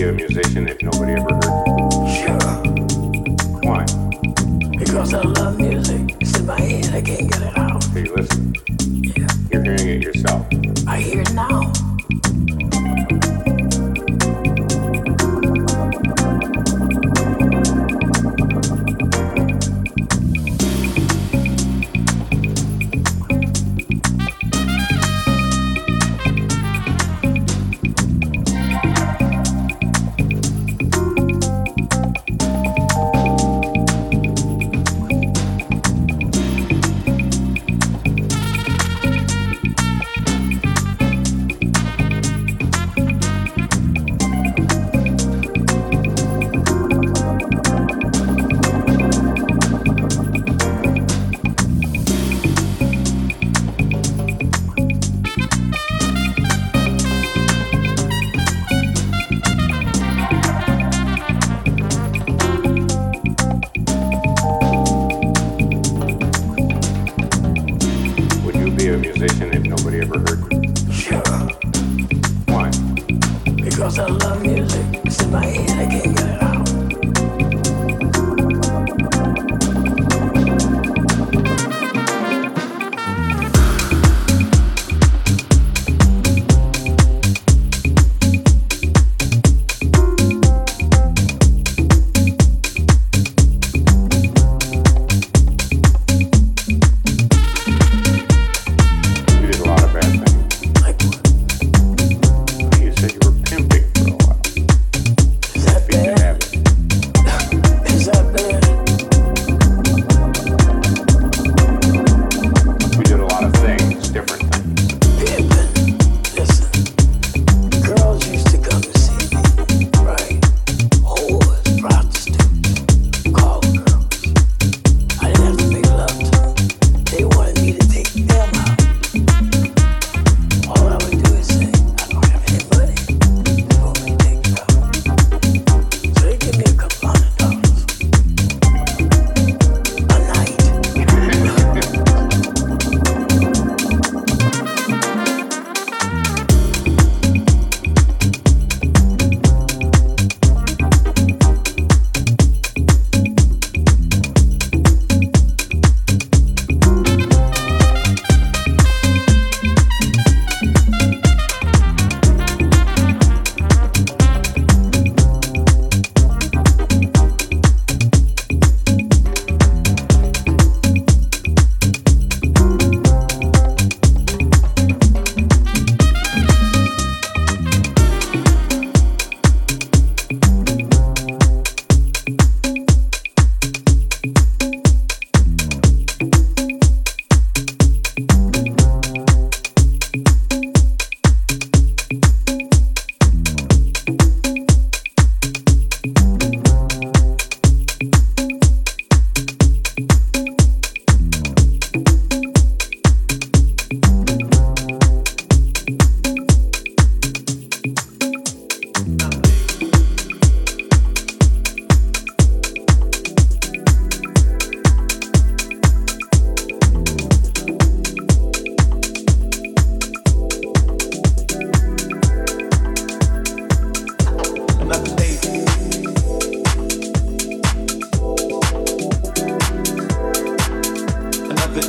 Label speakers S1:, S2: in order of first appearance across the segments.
S1: be a musician if nobody ever heard you?
S2: Sure.
S1: Why?
S2: Because I love music. It's in my head. I can't get it out.
S1: So you listen.
S2: Yeah.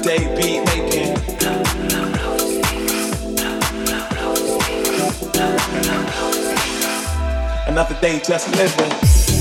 S3: they be making. Another day just living.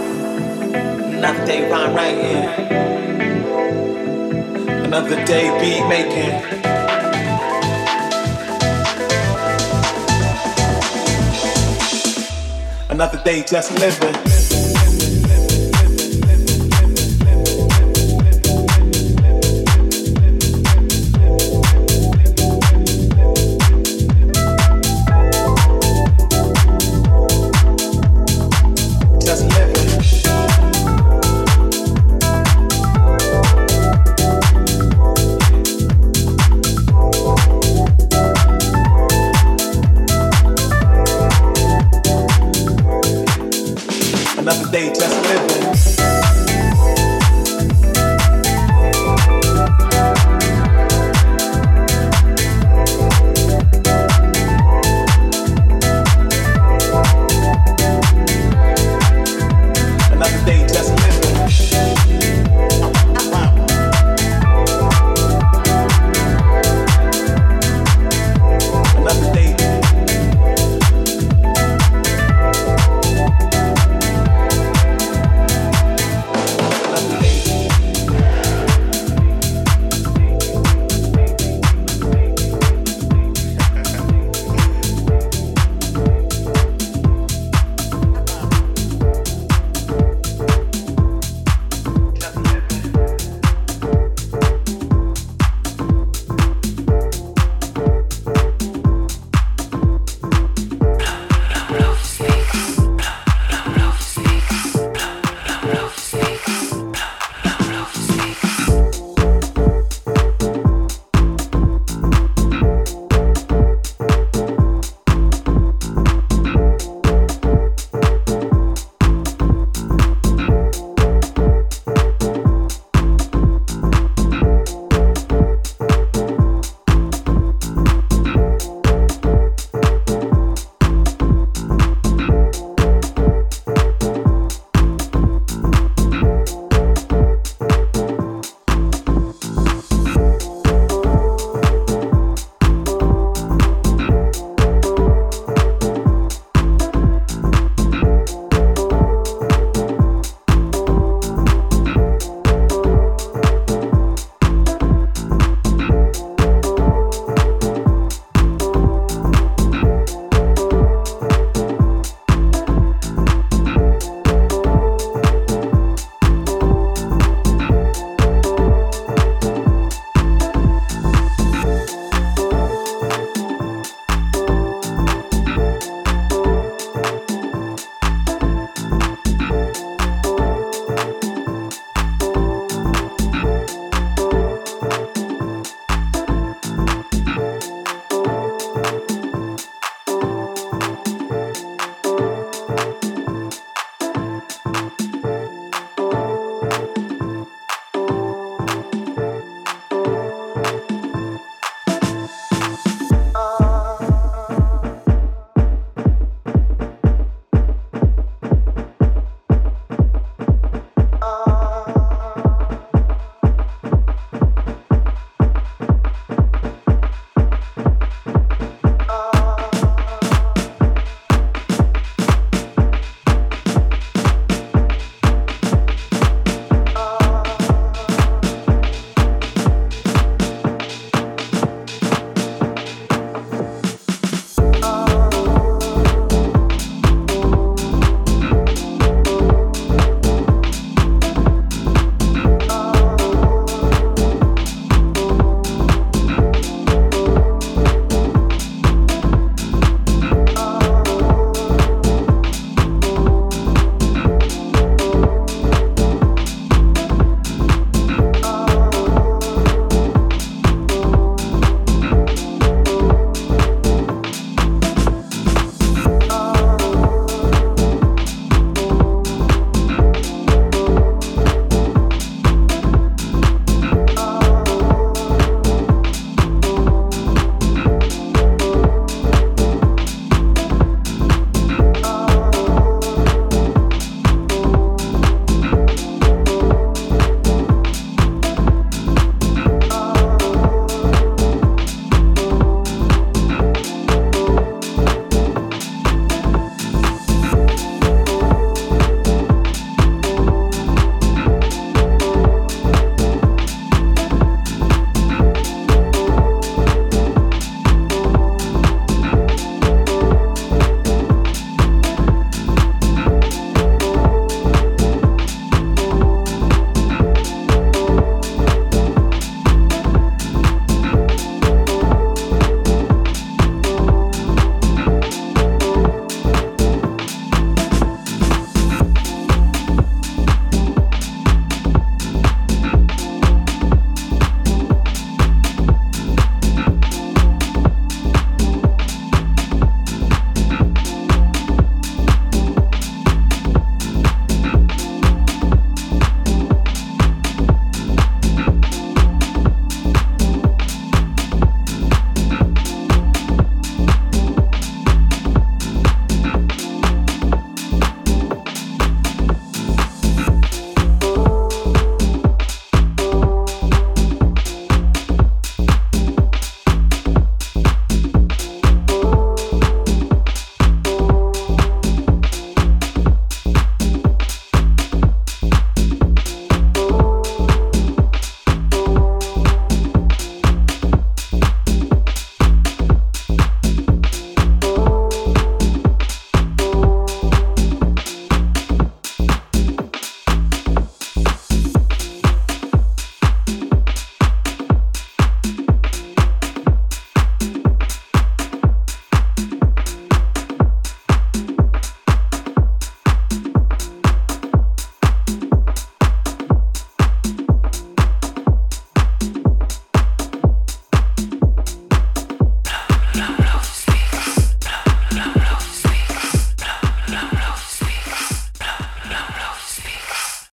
S3: Another day rhyme here. Another day beat making. Another day just living.